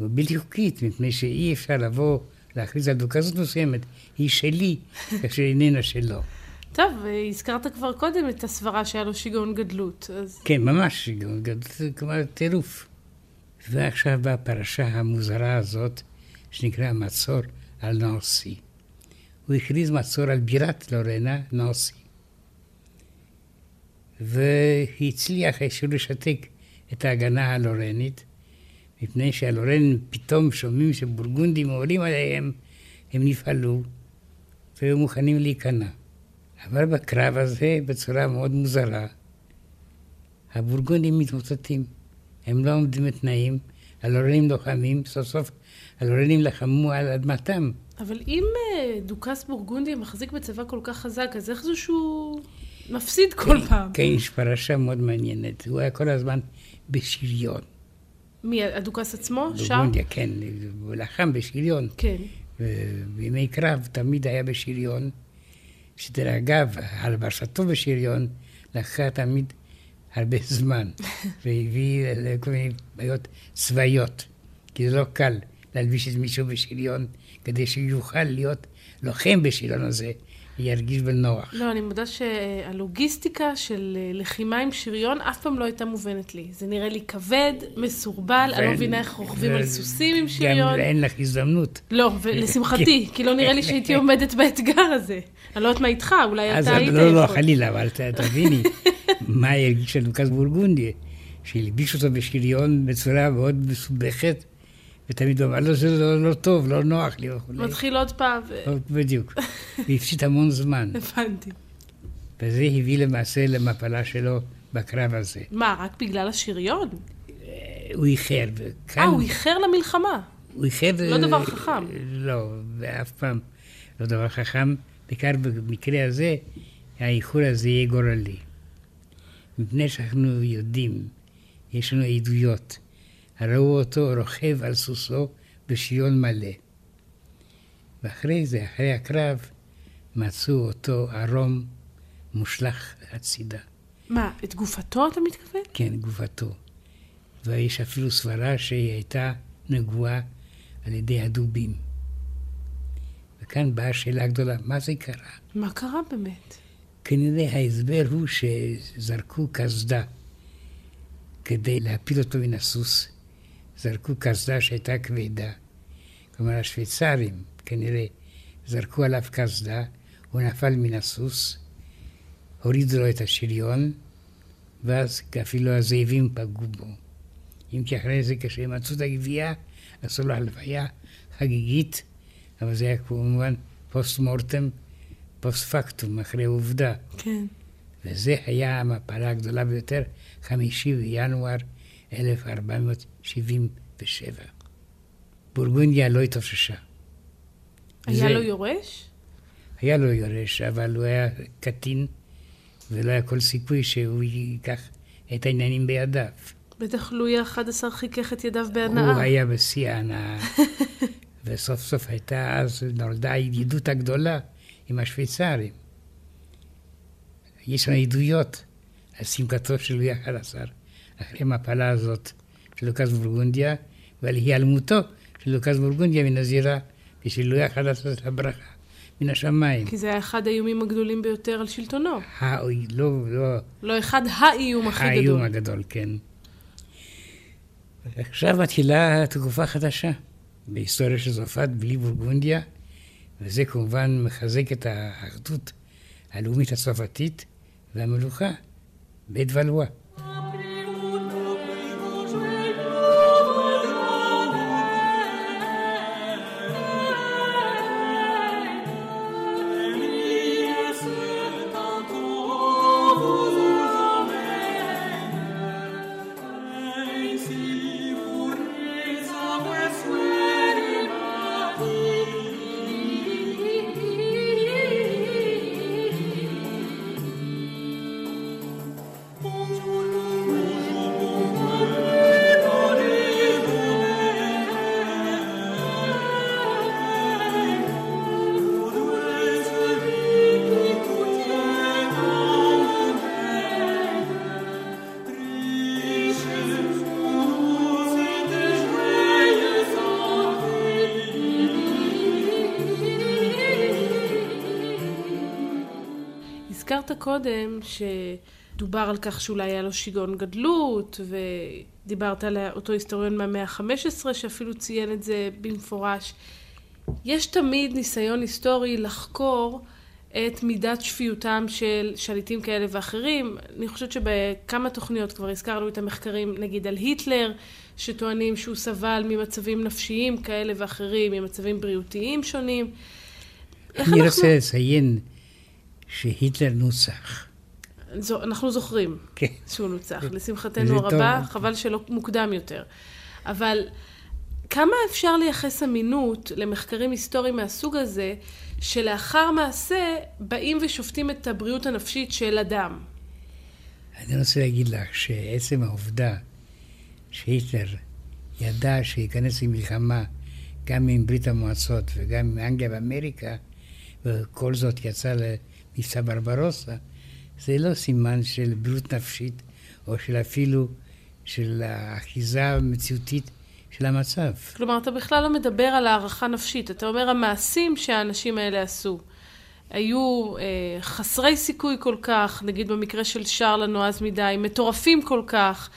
Speaker 3: ובלתי חוקית, מפני שאי אפשר לבוא להכריז על דוכזות מסוימת, היא שלי, כאשר איננה שלו.
Speaker 2: טוב, הזכרת כבר קודם את הסברה שהיה לו שיגעון גדלות, אז...
Speaker 3: כן, ממש שיגעון גדלות, זה כלומר טירוף. ועכשיו באה הפרשה המוזרה הזאת, שנקרא מצור על נורסי. הוא הכריז מצור על בירת לורנה, נורסי. והצליח איכשהו לשתק את ההגנה הלורנית, מפני שהלורנים פתאום שומעים שבורגונדים עולים עליהם, הם נפעלו והיו מוכנים להיכנע. אבל בקרב הזה, בצורה מאוד מוזרה, הבורגונים מתמוטטים. הם לא עומדים בתנאים, הלורנים לוחמים, סוף סוף הלורנים לחמו על אדמתם.
Speaker 2: אבל אם אה, דוכס בורגונדיה מחזיק בצבא כל כך חזק, אז איך זה שהוא מפסיד כל
Speaker 3: כן,
Speaker 2: פעם?
Speaker 3: כן, יש פרשה מאוד מעניינת. הוא היה כל הזמן בשריון.
Speaker 2: מי, הדוכס עצמו? שם?
Speaker 3: בורגונדיה, כן, הוא לחם בשריון.
Speaker 2: כן.
Speaker 3: ובימי קרב תמיד היה בשריון, שדרך אגב, הלבשתו בשריון לקחה תמיד הרבה זמן, והביא לכל מיני בעיות צבאיות, כי זה לא קל להלביש את מישהו בשריון, כדי שהוא יוכל להיות לוחם בשריון הזה, וירגיש בנוח.
Speaker 2: לא, אני מודה שהלוגיסטיקה של אה, לחימה עם שריון אף פעם לא הייתה מובנת לי. זה נראה לי כבד, מסורבל, אני לא מבינה איך רוכבים על סוסים עם שריון.
Speaker 3: גם אין לך הזדמנות.
Speaker 2: לא, ולשמחתי, כי לא נראה לי שהייתי עומדת באתגר הזה. אני לא יודעת מה איתך, אולי אתה היית
Speaker 3: לא, לא,
Speaker 2: יכול.
Speaker 3: חלילה, אבל תביני, מה הרגיש לוקאס בורגונדיה, שהלביש אותו בשריון בצורה מאוד מסובכת, ותמיד הוא אמר לו, זה לא, לא טוב, לא נוח לי וכולי.
Speaker 2: מתחיל עוד פעם,
Speaker 3: בדיוק. והפסיד המון זמן.
Speaker 2: הבנתי.
Speaker 3: וזה הביא למעשה למפלה שלו בקרב הזה.
Speaker 2: מה, רק בגלל השריון?
Speaker 3: הוא איחר.
Speaker 2: אה, הוא איחר למלחמה.
Speaker 3: הוא איחר...
Speaker 2: לא דבר חכם.
Speaker 3: לא, ואף פעם לא דבר חכם. בעיקר במקרה הזה, האיחור הזה יהיה גורלי. מפני שאנחנו יודעים, יש לנו עדויות, ראו אותו רוכב על סוסו בשריון מלא. ואחרי זה, אחרי הקרב, מצאו אותו ערום מושלך הצידה.
Speaker 2: מה, את גופתו אתה מתכוון?
Speaker 3: כן, גופתו. ויש אפילו סברה שהיא הייתה נגועה על ידי הדובים. וכאן באה השאלה הגדולה, מה זה קרה?
Speaker 2: מה קרה באמת?
Speaker 3: כנראה ההסבר הוא שזרקו קסדה כדי להפיל אותו מן הסוס. זרקו קסדה שהייתה כבדה. כלומר, השוויצרים כנראה זרקו עליו קסדה, הוא נפל מן הסוס, הורידו לו את השריון, ואז אפילו הזאבים פגעו בו. אם כי אחרי זה, כשהם מצאו את הגבייה, עשו לו הלוויה חגיגית, אבל זה היה כמובן פוסט מורטם, פוסט פקטום, אחרי עובדה.
Speaker 2: כן.
Speaker 3: וזה היה המפלה הגדולה ביותר, חמישי בינואר 1477. בורגונדיה לא התאוששה.
Speaker 2: היה
Speaker 3: זה-
Speaker 2: לו יורש?
Speaker 3: היה לו יורש, אבל הוא היה קטין, ולא היה כל סיכוי שהוא ייקח את העניינים בידיו.
Speaker 2: בטח לואי ה-11 חיכך את ידיו
Speaker 3: הוא
Speaker 2: בהנאה.
Speaker 3: היה בשיא ההנאה, וסוף סוף הייתה אז, נולדה הידידות הגדולה עם השוויצרים. יש לנו עדויות על שמחתו של לואי ה-11, אחרי המפלה הזאת של לוקאס בורגונדיה, ועל היעלמותו של לוקאס בורגונדיה מן הזירה, ושל לואי ה-11 הברכה מן השמיים.
Speaker 2: כי זה היה אחד האיומים הגדולים ביותר על שלטונו.
Speaker 3: האוי, לא, לא,
Speaker 2: לא אחד האיום הכי
Speaker 3: האיום
Speaker 2: גדול.
Speaker 3: הגדול, כן. עכשיו מתחילה תקופה חדשה בהיסטוריה של צרפת בלי בורגונדיה, וזה כמובן מחזק את האחדות הלאומית הצרפתית והמלוכה בית ולואה.
Speaker 2: קודם שדובר על כך שאולי היה לו שיגעון גדלות, ודיברת על אותו היסטוריון מהמאה ה-15 שאפילו ציין את זה במפורש. יש תמיד ניסיון היסטורי לחקור את מידת שפיותם של שליטים כאלה ואחרים. אני חושבת שבכמה תוכניות כבר הזכרנו את המחקרים, נגיד על היטלר, שטוענים שהוא סבל ממצבים נפשיים כאלה ואחרים, ממצבים בריאותיים שונים.
Speaker 3: אני אנחנו... רוצה לציין שהיטלר נוצח.
Speaker 2: אנחנו זוכרים
Speaker 3: כן.
Speaker 2: שהוא נוצח, לשמחתנו הרבה, טוב. חבל שלא מוקדם יותר. אבל כמה אפשר לייחס אמינות למחקרים היסטוריים מהסוג הזה, שלאחר מעשה באים ושופטים את הבריאות הנפשית של אדם?
Speaker 3: אני רוצה להגיד לך שעצם העובדה שהיטלר ידע שייכנס למלחמה גם עם ברית המועצות וגם עם אנגליה ואמריקה, וכל זאת יצא למבצע ברברוסה, זה לא סימן של בריאות נפשית, או של אפילו של האחיזה המציאותית של המצב.
Speaker 2: כלומר, אתה בכלל לא מדבר על הערכה נפשית, אתה אומר המעשים שהאנשים האלה עשו. היו אה, חסרי סיכוי כל כך, נגיד במקרה של שרל הנועז מדי, מטורפים כל כך,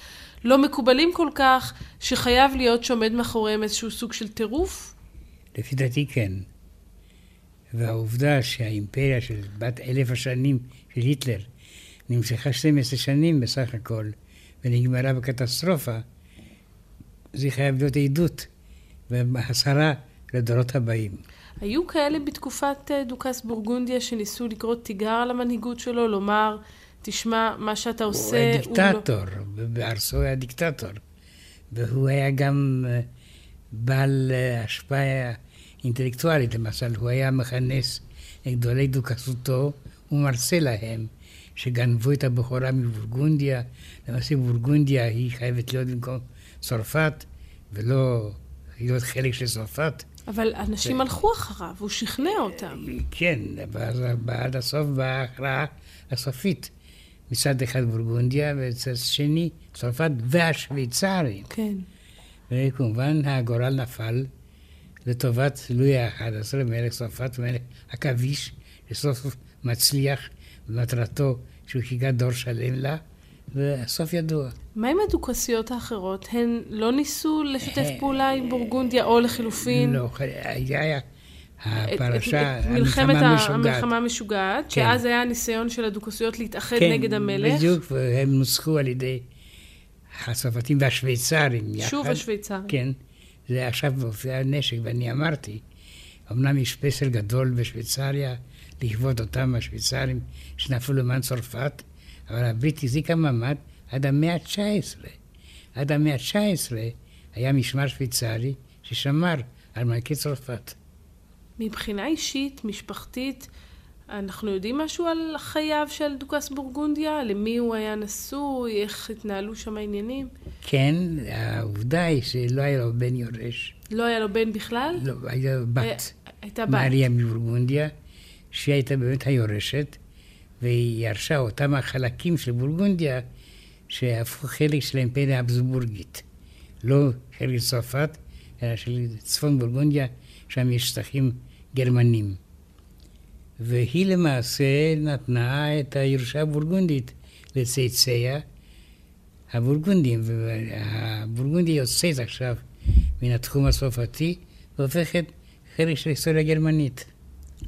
Speaker 2: לא מקובלים כל כך, שחייב להיות שעומד מאחוריהם איזשהו סוג של טירוף?
Speaker 3: לפי דעתי כן. והעובדה שהאימפריה של בת אלף השנים של היטלר נמשכה 12 שנים בסך הכל, ונגמרה בקטסטרופה, זה חייב להיות עדות והסרה לדורות הבאים.
Speaker 2: היו כאלה בתקופת אה, דוכס בורגונדיה שניסו לקרוא תיגר על המנהיגות שלו, לומר, תשמע, מה שאתה עושה... הוא
Speaker 3: היה דיקטטור, הוא לא... בארצו היה דיקטטור. והוא היה גם אה, בעל אה, השפעה אינטלקטואלית, למשל, הוא היה מכנס את גדולי דוכסותו ומרצה להם, שגנבו את הבכורה מבורגונדיה. למעשה בורגונדיה היא חייבת להיות במקום צרפת, ולא להיות חלק של צרפת.
Speaker 2: אבל אנשים ו... הלכו אחריו, הוא שכנע אותם.
Speaker 3: כן, ואז עד הסוף באה ההכרעה הסופית. מצד אחד בורגונדיה, ומצד שני צרפת והשוויצרים.
Speaker 2: כן.
Speaker 3: וכמובן הגורל נפל לטובת לואי ה-11, מלך צרפת ומלך עכביש, שסוף סוף מצליח במטרתו שהוא חיכה דור שלם לה, והסוף ידוע.
Speaker 2: מה עם הדוכסיות האחרות? הן לא ניסו לשתף אה, פעולה עם בורגונדיה, או לחילופין?
Speaker 3: לא, היה הפרשה, המלחמה המשוגעת.
Speaker 2: המלחמה המשוגעת, כן. שאז היה ניסיון של הדוכסיות להתאחד כן, נגד המלך.
Speaker 3: כן, בדיוק, והם נוסחו על ידי הצרפתים והשוויצרים
Speaker 2: יחד. שוב השוויצרים.
Speaker 3: כן, זה עכשיו מופיע נשק, ואני אמרתי, אמנם יש פסל גדול בשוויצריה לכבוד אותם השוויצרים שנפלו למען צרפת, אבל הברית החזיקה מעמד עד המאה ה-19. עד המאה ה-19 היה משמר שוויצרי ששמר על מלכי צרפת.
Speaker 2: מבחינה אישית, משפחתית, אנחנו יודעים משהו על חייו של דוכס בורגונדיה? למי הוא היה נשוי? איך התנהלו שם העניינים?
Speaker 3: כן, העובדה היא שלא היה לו בן יורש.
Speaker 2: לא היה לו בן בכלל?
Speaker 3: לא, הייתה בת. אה,
Speaker 2: הייתה בת.
Speaker 3: מריה מבורגונדיה, שהיא הייתה באמת היורשת, והיא ירשה אותם החלקים של בורגונדיה שהפכו חלק של האימפריה האבזבורגית. לא חלק צרפת, אלא של צפון בורגונדיה, שם יש שטחים גרמנים. והיא למעשה נתנה את הירושה הבורגונדית לצאצאיה הבורגונדים, והבורגונדיה יוצאת עכשיו מן התחום הצרפתי והופכת חלק של היסטוריה גרמנית.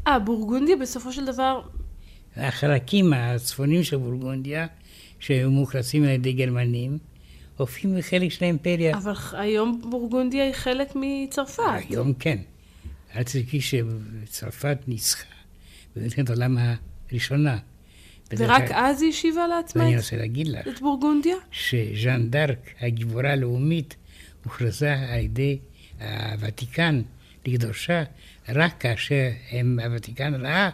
Speaker 2: אה, בורגונדיה בסופו של דבר...
Speaker 3: החלקים הצפונים של בורגונדיה, שהיו מאוכלסים על ידי גרמנים, הופכים לחלק של האימפריה.
Speaker 2: אבל היום בורגונדיה היא חלק מצרפת.
Speaker 3: היום כן. אל תזכי שצרפת ניצחה במלחמת העולם הראשונה.
Speaker 2: ורק אז היא השיבה לעצמה
Speaker 3: ואני רוצה להגיד לך,
Speaker 2: את בורגונדיה?
Speaker 3: שז'אן דארק, הגיבורה הלאומית, הוכרזה על ידי הוותיקן לקדושה רק כאשר הם, הוותיקן ראה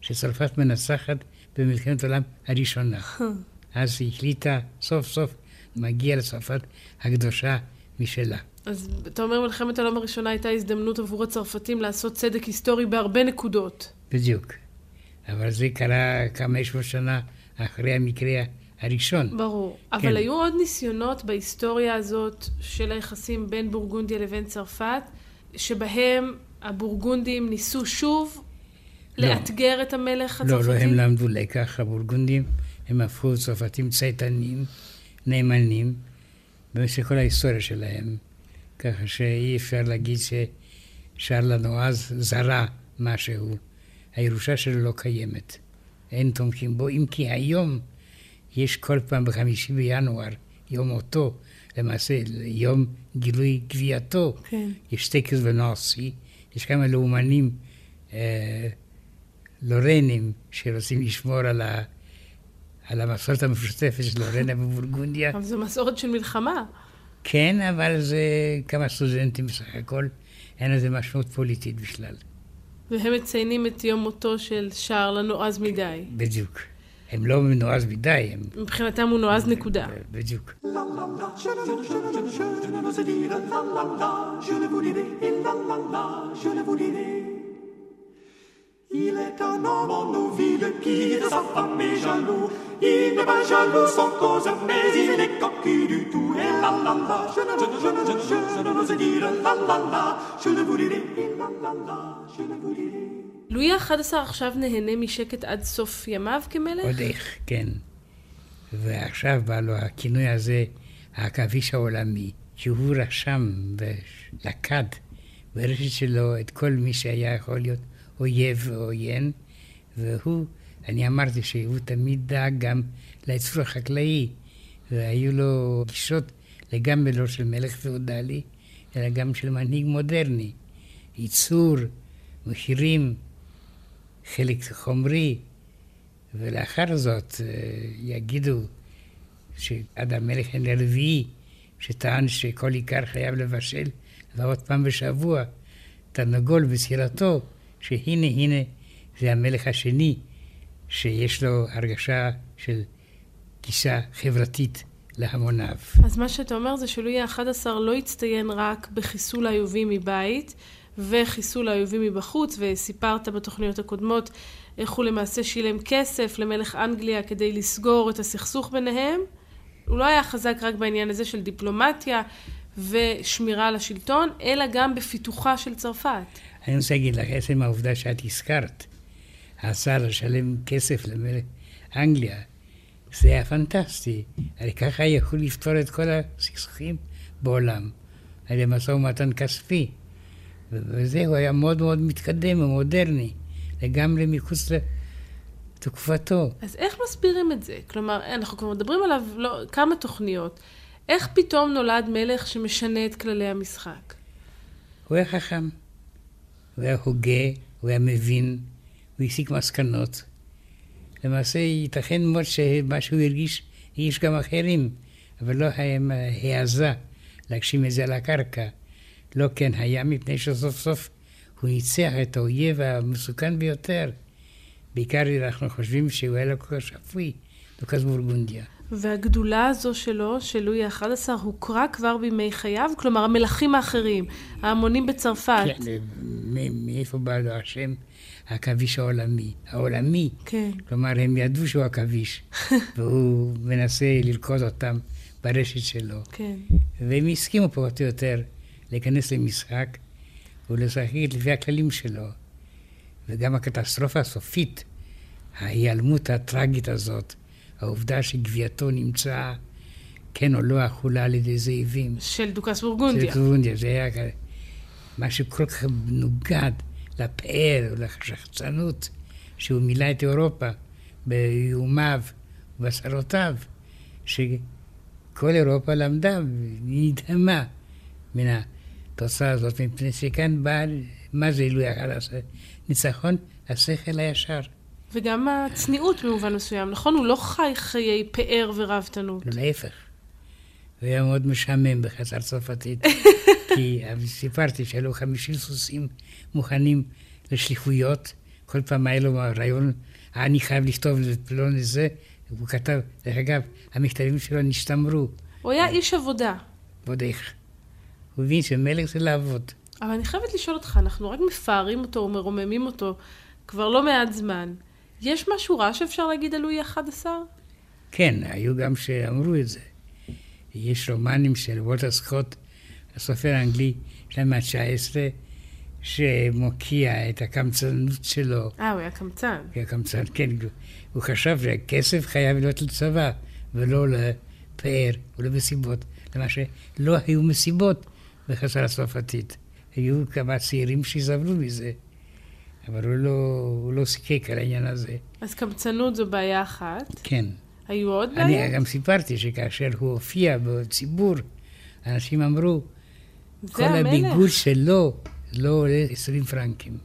Speaker 3: שצרפת מנצחת במלחמת העולם הראשונה. אז היא החליטה סוף סוף מגיע לצרפת הקדושה משלה.
Speaker 2: אז אתה אומר מלחמת העולם הראשונה הייתה הזדמנות עבור הצרפתים לעשות צדק היסטורי בהרבה נקודות.
Speaker 3: בדיוק. אבל זה קרה כמה עשרות שנה אחרי המקרה הראשון.
Speaker 2: ברור. כן. אבל היו עוד ניסיונות בהיסטוריה הזאת של היחסים בין בורגונדיה לבין צרפת, שבהם הבורגונדים ניסו שוב לאתגר את המלך הצרפתי?
Speaker 3: לא, לא, הם למדו לקח, הבורגונדים, הם הפכו צרפתים צייתנים, נאמנים, במשך כל ההיסטוריה שלהם. ככה שאי אפשר להגיד ששארל הנועז זרה משהו. הירושה שלו לא קיימת. אין תומכים בו, אם כי היום יש כל פעם בחמישי בינואר, יום מותו, למעשה יום גילוי גבייתו.
Speaker 2: כן.
Speaker 3: יש טקס בנורסי, יש כמה לאומנים אה, לורנים שרוצים לשמור על, ה, על המסורת המשותפת של לורנה בבורגונדיה.
Speaker 2: אבל זו מסורת של מלחמה.
Speaker 3: כן, אבל זה כמה סטודנטים בסך הכל, אין לזה משמעות פוליטית בכלל.
Speaker 2: והם מציינים את יום מותו של שרל הנועז מדי.
Speaker 3: בדיוק. הם לא נועז מדי, הם...
Speaker 2: מבחינתם הוא נועז נקודה.
Speaker 3: בדיוק.
Speaker 4: Il est un homme en nos villes qui de sa femme est jaloux. Il n'est pas jaloux sans cause, mais il est cocu du tout. Et la la la, je ne, je ne, je ne, je ne, je ne n'ose dire la la la, je ne vous dirai, la la la, je ne vous dirai.
Speaker 2: לואי ה-11 עכשיו נהנה משקט עד סוף ימיו כמלך?
Speaker 3: עוד איך, כן. ועכשיו בא לו הכינוי הזה, העכביש העולמי, שהוא רשם ולכד ברשת שלו את כל מי שהיה יכול להיות אויב ועוין, והוא, אני אמרתי שהוא תמיד דאג גם לייצור החקלאי, והיו לו גישות לגמרי לא של מלך פאודלי, אלא גם של מנהיג מודרני. ייצור, מחירים, חלק חומרי, ולאחר זאת אה, יגידו שעד המלך הרביעי, שטען שכל עיקר חייב לבשל לפחות פעם בשבוע, תרנגול בסירתו, שהנה הנה זה המלך השני, שיש לו הרגשה של גישה חברתית להמוניו.
Speaker 2: אז מה שאתה אומר זה שלואי ה-11 לא הצטיין רק בחיסול האיובים מבית וחיסול האויבים מבחוץ, וסיפרת בתוכניות הקודמות איך הוא למעשה שילם כסף למלך אנגליה כדי לסגור את הסכסוך ביניהם. הוא לא היה חזק רק בעניין הזה של דיפלומטיה ושמירה על השלטון, אלא גם בפיתוחה של צרפת.
Speaker 3: אני רוצה להגיד לך, עצם העובדה שאת הזכרת, ההצעה לשלם כסף למלך אנגליה, זה היה פנטסטי. הרי ככה יכול לפתור את כל הסכסוכים בעולם, על ידי משא ומתן כספי. וזה, הוא היה מאוד מאוד מתקדם ומודרני, לגמרי מחוץ לתקופתו.
Speaker 2: אז איך מסבירים את זה? כלומר, אנחנו כבר מדברים עליו לא, כמה תוכניות. איך פתאום נולד מלך שמשנה את כללי המשחק?
Speaker 3: הוא היה חכם, הוא היה הוגה, הוא היה מבין, הוא הסיק מסקנות. למעשה, ייתכן מאוד שמה שהוא הרגיש, הרגיש גם אחרים, אבל לא העזה להגשים את זה על הקרקע. לא כן היה, מפני שסוף סוף הוא ניצח את האויב המסוכן ביותר. בעיקר אנחנו חושבים שהוא היה לא כל כך שפוי, דוכס בורגונדיה.
Speaker 2: והגדולה הזו שלו, של לואי ה-11, הוכרה כבר בימי חייו? כלומר, המלכים האחרים, ההמונים בצרפת.
Speaker 3: כן, מאיפה בא לו השם? העכביש העולמי. העולמי.
Speaker 2: כן.
Speaker 3: כלומר, הם ידעו שהוא עכביש, והוא מנסה ללכוד אותם ברשת שלו.
Speaker 2: כן.
Speaker 3: והם הסכימו פחות או יותר להיכנס למשחק ולשחק לפי הכללים שלו. וגם הקטסטרופה הסופית, ההיעלמות הטרגית הזאת, העובדה שגבייתו נמצא, כן או לא, אכולה על ידי זאבים.
Speaker 2: של דוכס בורגונדיה.
Speaker 3: של בורגונדיה, זה היה משהו כל כך מנוגד לפאר ולשחצנות, שהוא מילא את אירופה באיומיו ובשרותיו, שכל אירופה למדה ונדהמה מן התוצאה הזאת, מפני שכאן בא, מה זה עילוי החדש? ניצחון השכל הישר.
Speaker 2: וגם הצניעות במובן מסוים, נכון? הוא לא חי חיי פאר ורבתנות.
Speaker 3: להפך. הוא היה מאוד משעמם בחצר צרפתית. כי סיפרתי שהיו לו 50 סוסים מוכנים לשליחויות. כל פעם היה לו רעיון, אני חייב לכתוב לפלון לזה, והוא כתב, דרך אגב, המכתבים שלו נשתמרו.
Speaker 2: הוא היה איש עבודה.
Speaker 3: ועוד איך. הוא הבין שמלך זה לעבוד.
Speaker 2: אבל אני חייבת לשאול אותך, אנחנו רק מפארים אותו ומרוממים אותו כבר לא מעט זמן. יש משהו רע שאפשר להגיד על לואי ה-11?
Speaker 3: כן, היו גם שאמרו את זה. יש רומנים של וולטר סקוט, הסופר האנגלי של המאה ה-19, שמוקיע את הקמצנות שלו.
Speaker 2: אה, הוא היה קמצן.
Speaker 3: הוא היה קמצן, כן. הוא חשב שהכסף חייב להיות לצבא, ולא לפאר ולמסיבות. למה שלא היו מסיבות בחזרה הצרפתית. היו כמה צעירים שסבלו מזה, אבל הוא לא, הוא לא סיכק על העניין הזה.
Speaker 2: אז קמצנות זו בעיה אחת.
Speaker 3: כן.
Speaker 2: היו עוד
Speaker 3: אני
Speaker 2: בעיות?
Speaker 3: גם סיפרתי שכאשר הוא הופיע בציבור, אנשים אמרו, כל
Speaker 2: זה
Speaker 3: הביגוד
Speaker 2: המלך.
Speaker 3: שלו לא עולה 20 פרנקים.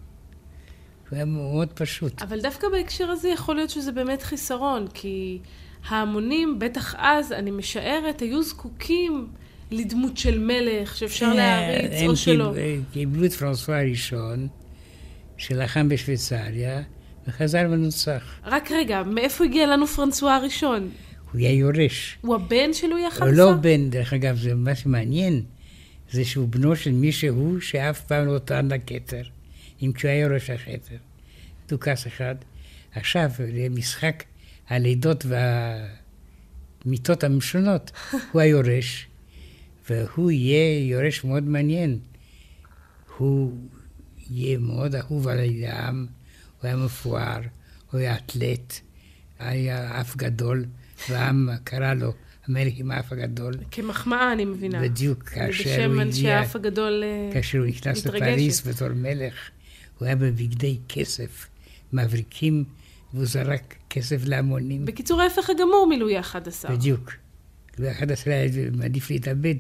Speaker 3: הוא היה מאוד פשוט.
Speaker 2: אבל דווקא בהקשר הזה יכול להיות שזה באמת חיסרון, כי ההמונים, בטח אז, אני משערת, היו זקוקים לדמות של מלך שאפשר להעריץ,
Speaker 3: הם
Speaker 2: או שלא.
Speaker 3: קיב- קיבלו את פרנסואה הראשון, שלחם בשוויצריה, וחזר ונוצח.
Speaker 2: רק רגע, מאיפה הגיע לנו פרנסואה הראשון?
Speaker 3: הוא היה יורש.
Speaker 2: הוא הבן של לואי ה-11?
Speaker 3: הוא לא בן, דרך אגב, זה מה שמעניין, זה שהוא בנו של מישהו שאף פעם לא טען לכתר, אם כשהוא היה יורש הכתר. דוכס אחד. עכשיו, למשחק הלידות והמיטות המשונות, הוא היורש, והוא יהיה יורש מאוד מעניין. הוא יהיה מאוד אהוב על העם, הוא היה מפואר, הוא היה אתלט, היה אף גדול, והעם קרא לו המלך עם האף הגדול.
Speaker 2: כמחמאה, אני מבינה.
Speaker 3: בדיוק, כאשר
Speaker 2: בשם
Speaker 3: הוא
Speaker 2: אנשי
Speaker 3: הגיע,
Speaker 2: האף הגדול אה,
Speaker 3: כאשר הוא נכנס
Speaker 2: מתרגשת.
Speaker 3: לפריז בתור מלך, הוא היה בבגדי כסף, מבריקים, והוא זרק כסף להמונים.
Speaker 2: בקיצור, ההפך הגמור מלואי ה-11.
Speaker 3: בדיוק. לואי ה-11 היה מעדיף להתאבד,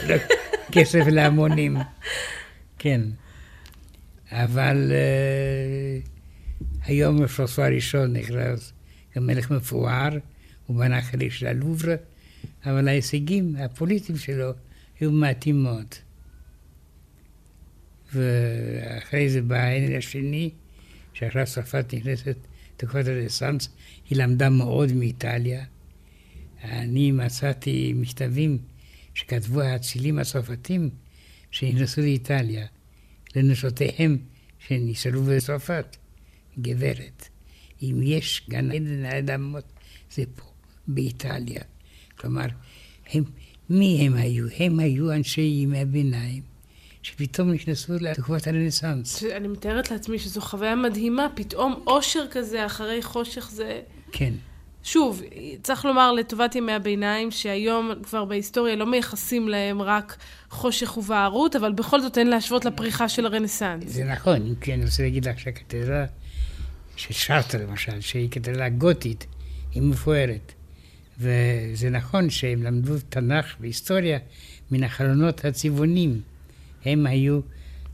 Speaker 3: כסף להמונים. כן. אבל uh, היום פרנסואה הראשון נכנס כמלך מפואר, הוא בנה חלק של הלובר, אבל ההישגים הפוליטיים שלו היו מעטים מאוד. ואחרי זה בא ההנרי השני, שעכשיו צרפת נכנסת לתקופת הרנסאנס, היא למדה מאוד מאיטליה. אני מצאתי מכתבים שכתבו האצילים הצרפתים שנכנסו לאיטליה, לנשותיהם שנשארו בצרפת. גברת, אם יש גן עדן האדמות, זה פה, באיטליה. כלומר, הם, מי הם היו? הם היו אנשי ימי הביניים, שפתאום נכנסו לתקופת הרנסאנס.
Speaker 2: אני מתארת לעצמי שזו חוויה מדהימה, פתאום אושר כזה אחרי חושך זה...
Speaker 3: כן.
Speaker 2: שוב, צריך לומר לטובת ימי הביניים, שהיום כבר בהיסטוריה לא מייחסים להם רק חושך ובערות, אבל בכל זאת אין להשוות לפריחה של הרנסאנס.
Speaker 3: זה נכון, אם כי אני רוצה להגיד לך שהקתדרה של שרטה למשל, שהיא קתדרה גותית, היא מפוארת. וזה נכון שהם למדו תנ"ך והיסטוריה מן החלונות הצבעונים. הם היו,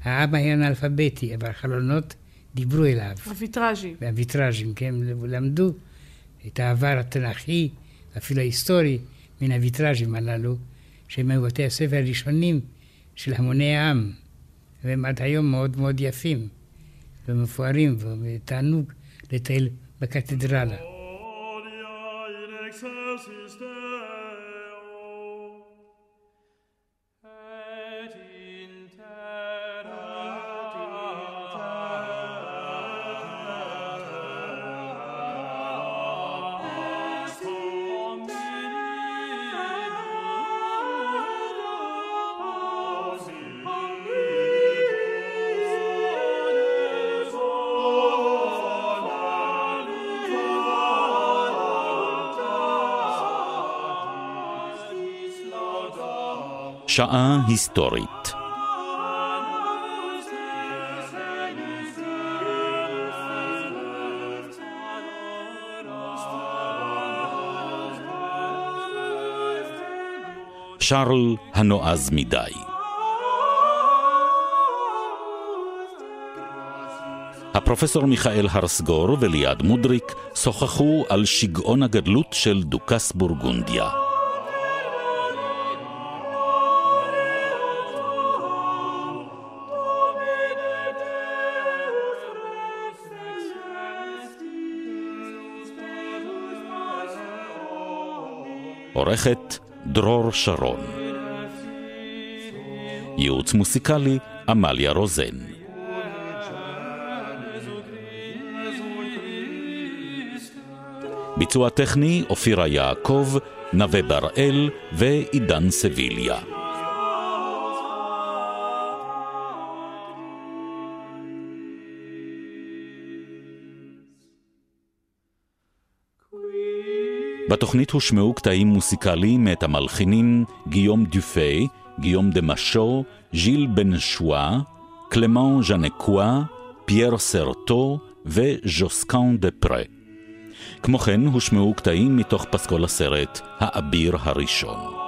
Speaker 3: העם היה אנאלפביתי, אבל החלונות דיברו אליו.
Speaker 2: הוויטראז'י.
Speaker 3: והוויטראז'ים, כן, למדו את העבר התנ"כי, אפילו ההיסטורי, מן הוויטראז'ים הללו, שהם היו בתי הספר הראשונים של המוני העם, והם עד היום מאוד מאוד יפים ומפוארים, ותענוג לטייל בקתדרלה.
Speaker 1: שעה היסטורית. שרל הנועז מדי. הפרופסור מיכאל הרסגור וליעד מודריק שוחחו על שגעון הגדלות של דוכס בורגונדיה. עורכת דרור שרון. ייעוץ מוסיקלי עמליה רוזן. ביצוע טכני אופירה יעקב, נווה בראל ועידן סביליה. בתוכנית הושמעו קטעים מוסיקליים מאת המלחינים גיום דופאי, גיום דה מאשו, ז'יל בנשואה, קלמן ז'אנקן, פייר סרטון וז'וסקן דה פרה. כמו כן הושמעו קטעים מתוך פסקול הסרט "האביר הראשון".